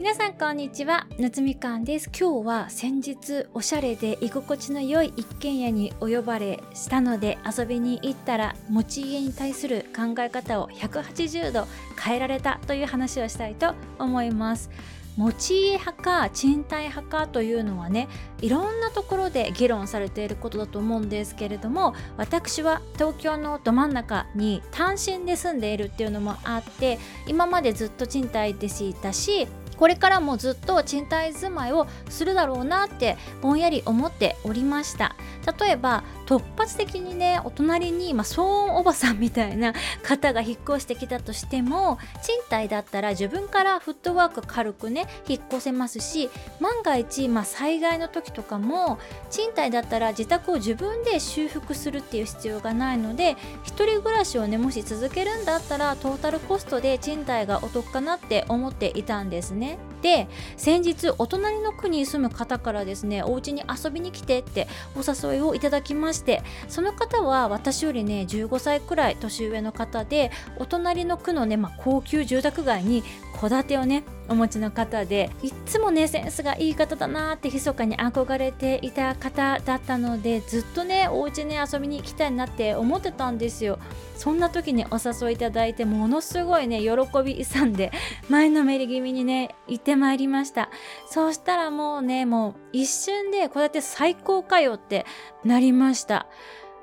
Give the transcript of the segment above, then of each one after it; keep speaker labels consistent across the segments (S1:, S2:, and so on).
S1: 皆さんこんにちは。夏みかんです。今日は先日おしゃれで居心地の良い一軒家にお呼ばれしたので遊びに行ったら持ち家に対する考え方を180度変えられたという話をしたいと思います。持ち家派か賃貸派かというのはねいろんなところで議論されていることだと思うんですけれども私は東京のど真ん中に単身で住んでいるっていうのもあって今までずっと賃貸でしたしこれからもずっと賃貸住まいをするだろうなってぼんやり思っておりました。例えば突発的にねお隣に、まあ、騒音おばさんみたいな 方が引っ越してきたとしても賃貸だったら自分からフットワーク軽くね引っ越せますし万が一、まあ、災害の時とかも賃貸だったら自宅を自分で修復するっていう必要がないので一人暮らしをねもし続けるんだったらトータルコストで賃貸がお得かなって思っていたんですね。で先日お隣の区に住む方からですねお家に遊びに来てってお誘いをいただきましてその方は私よりね15歳くらい年上の方でお隣の区のね、まあ、高級住宅街に戸建てをねお持ちの方でいっつもねセンスがいい方だなって密かに憧れていた方だったのでずっとねお家に遊びに行きたいなって思ってたんですよ。そんな時にお誘いいただいてものすごいね喜び勇んで前のめり気味にね行ってまいりました。そうしたらもうねもう一瞬で戸建て最高かよってなりました。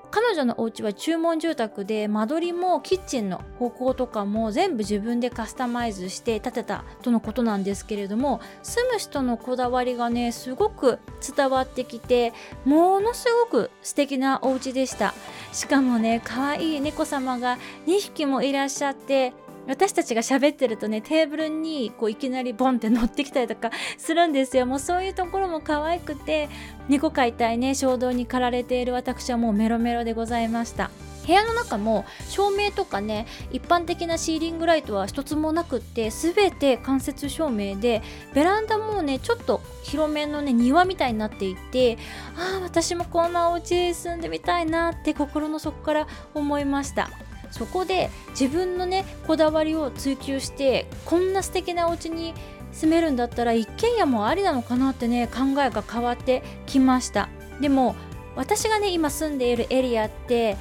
S1: 彼女のお家は注文住宅で間取りもキッチンの方向とかも全部自分でカスタマイズして建てたとのことなんですけれども住む人のこだわりがねすごく伝わってきてものすごく素敵なお家でした。しかもね可愛い猫様が2匹もいらっしゃって私たちが喋ってるとねテーブルにこういきなりボンって乗ってきたりとかするんですよ。もうそういうところも可愛くて猫飼いたいね衝動に駆られている私はもうメロメロでございました。部屋の中も照明とかね一般的なシーリングライトは一つもなくって全て間接照明でベランダもねちょっと広めのね庭みたいになっていてああ私もこんなお家住んでみたいなって心の底から思いました。そこで自分のねこだわりを追求してこんな素敵なお家に住めるんだったら一軒家もありなのかなってね考えが変わってきました。でも私がね今住んでいるエリアって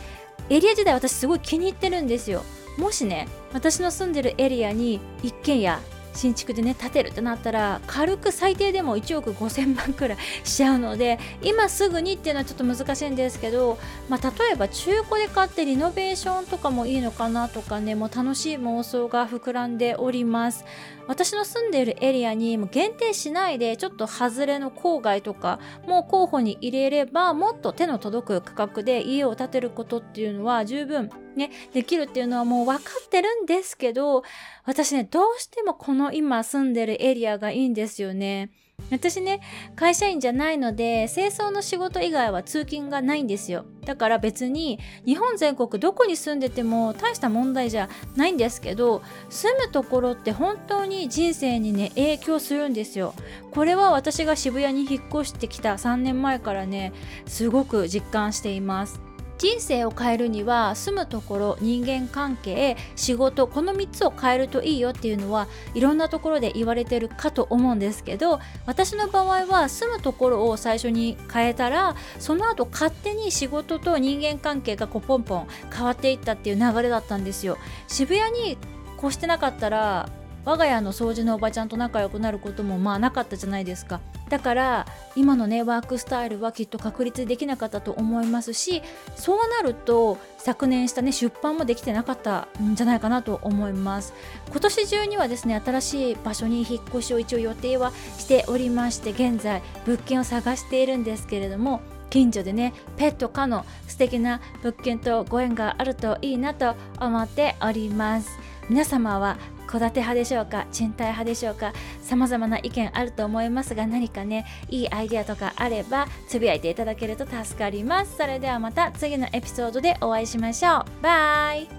S1: エリア時代私すごい気に入ってるんですよ。もしね私の住んでるエリアに一軒家新築でね建てるってなったら軽く最低でも1億5000万くらいしちゃうので今すぐにっていうのはちょっと難しいんですけど、まあ、例えば中古で買ってリノベーションとかもいいのかなとかねもう楽しい妄想が膨らんでおります。私の住んでいるエリアにも限定しないでちょっと外れの郊外とかもう候補に入れればもっと手の届く価格で家を建てることっていうのは十分ね、できるっていうのはもう分かってるんですけど、私ね、どうしてもこの今住んでるエリアがいいんですよね。私ね会社員じゃないので清掃の仕事以外は通勤がないんですよ。だから別に日本全国どこに住んでても大した問題じゃないんですけど住むところって本当に人生にね影響するんですよ。これは私が渋谷に引っ越してきた3年前からねすごく実感しています。人生を変えるには住むところ人間関係仕事この3つを変えるといいよっていうのはいろんなところで言われてるかと思うんですけど私の場合は住むところを最初に変えたらその後勝手に仕事と人間関係がこうポンポン変わっていったっていう流れだったんですよ。渋谷に越してなかったら我が家の掃除のおばちゃんと仲良くなることもまあなかったじゃないですか。だから今のねワークスタイルはきっと確立できなかったと思いますしそうなると昨年したね出版もできてなかったんじゃないかなと思います。今年中にはですね新しい場所に引っ越しを一応予定はしておりまして現在物件を探しているんですけれども近所でねペット可の素敵な物件とご縁があるといいなと思っております。皆様は戸建て派でしょうか賃貸派でしょうかさまざまな意見あると思いますが何かねいいアイデアとかあればつぶやいていただけると助かります。それではまた次のエピソードでお会いしましょう。バイ。